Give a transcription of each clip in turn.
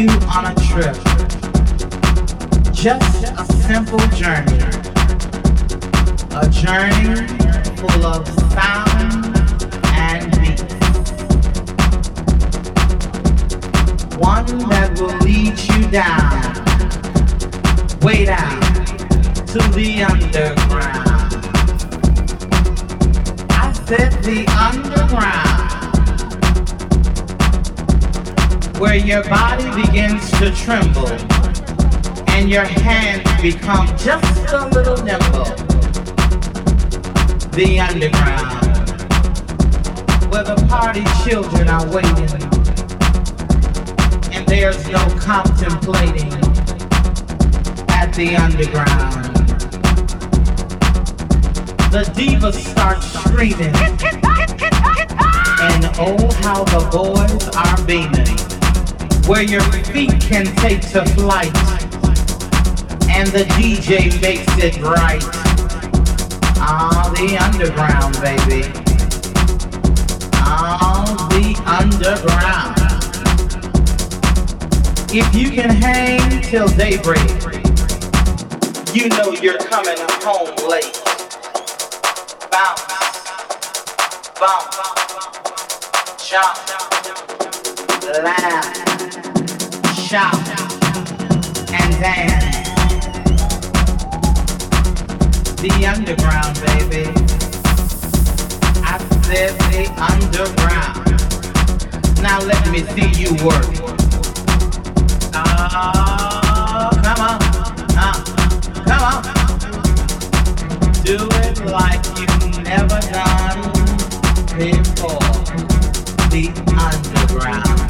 You on a the underground. The divas start screaming. And oh, how the boys are beaming. Where your feet can take to flight. And the DJ makes it right. Ah, the underground, baby. Ah, the underground. If you can hang till daybreak, you know you're coming home late. Bounce, bounce, jump, laugh, shout, and dance. The underground, baby. I said the underground. Now let me see you work. On, uh, come on. Do it like you've never done before. The underground.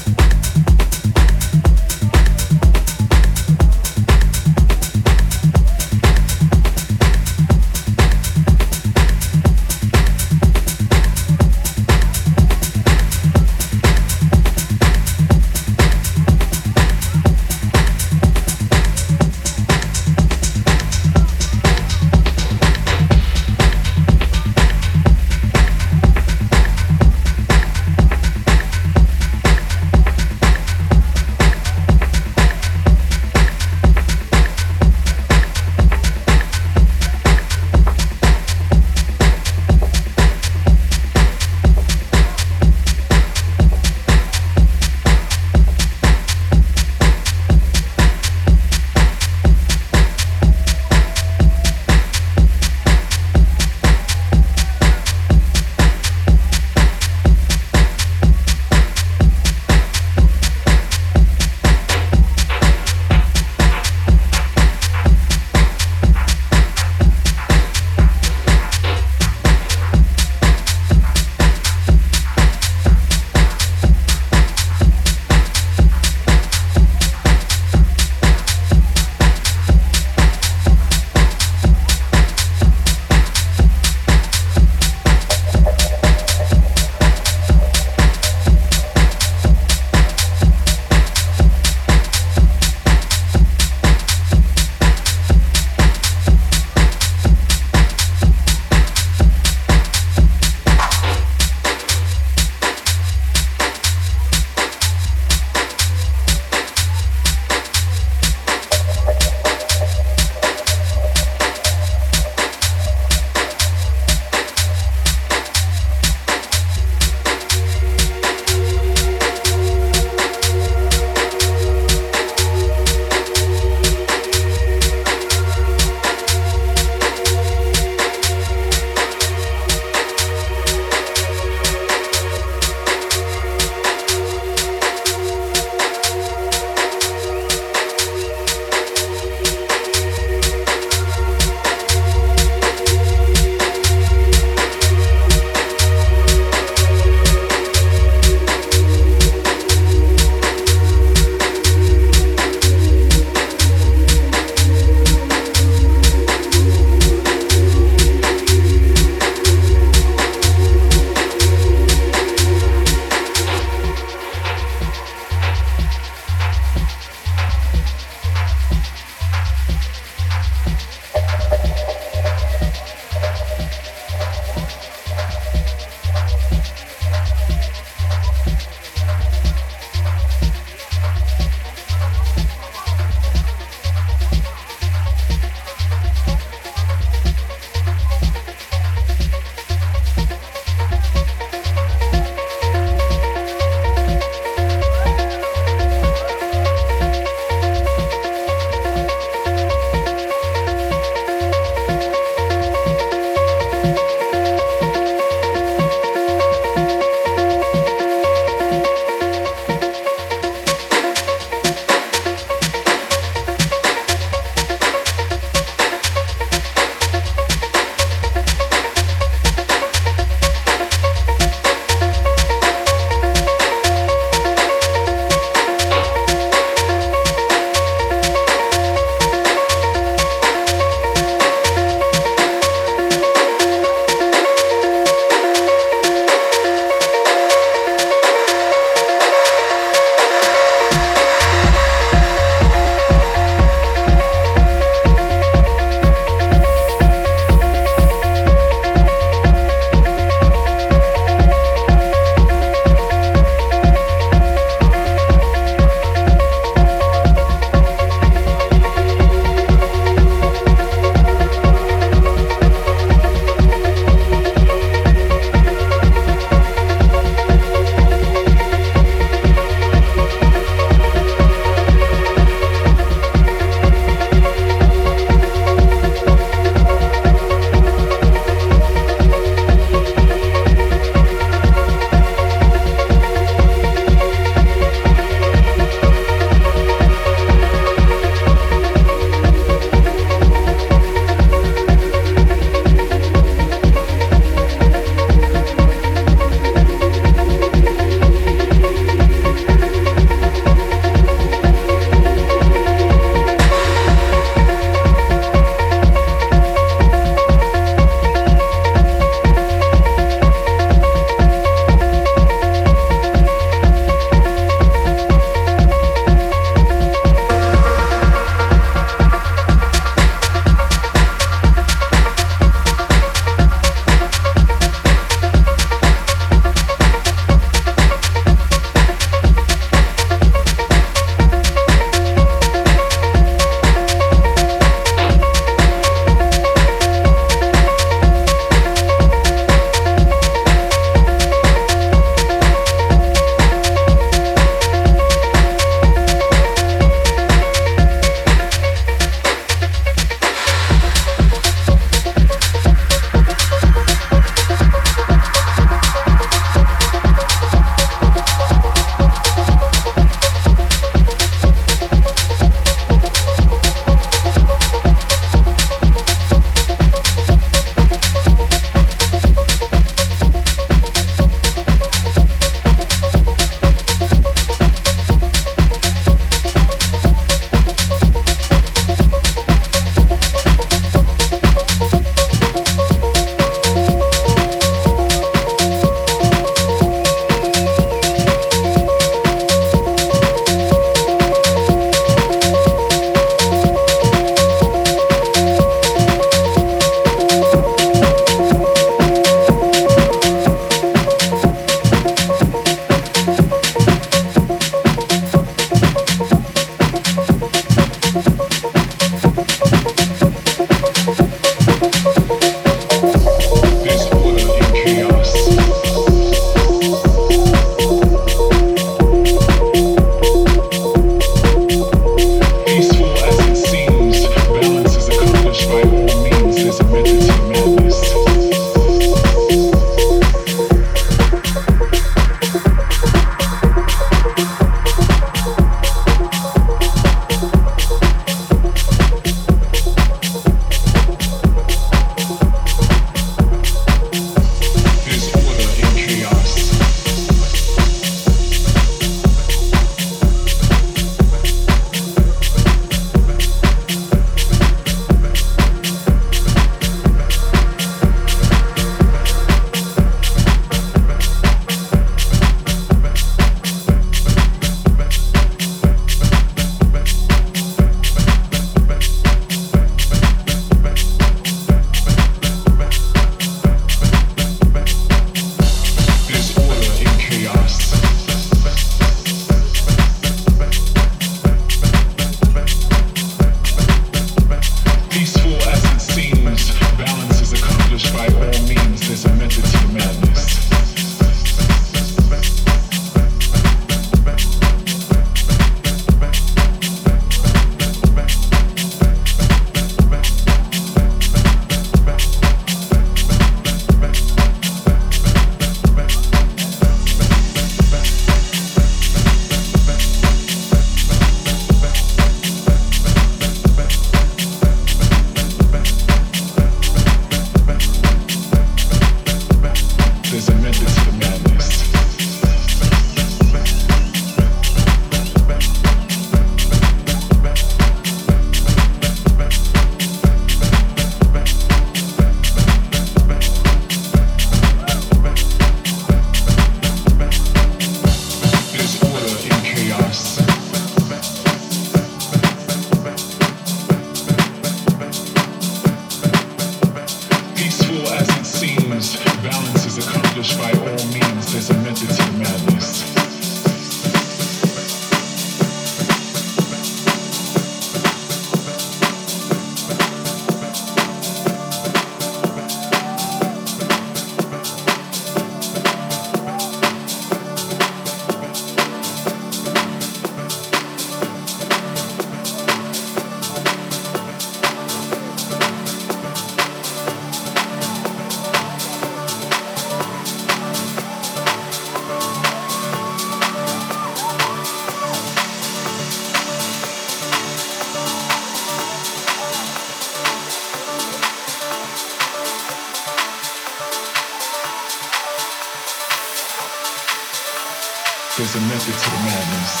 There's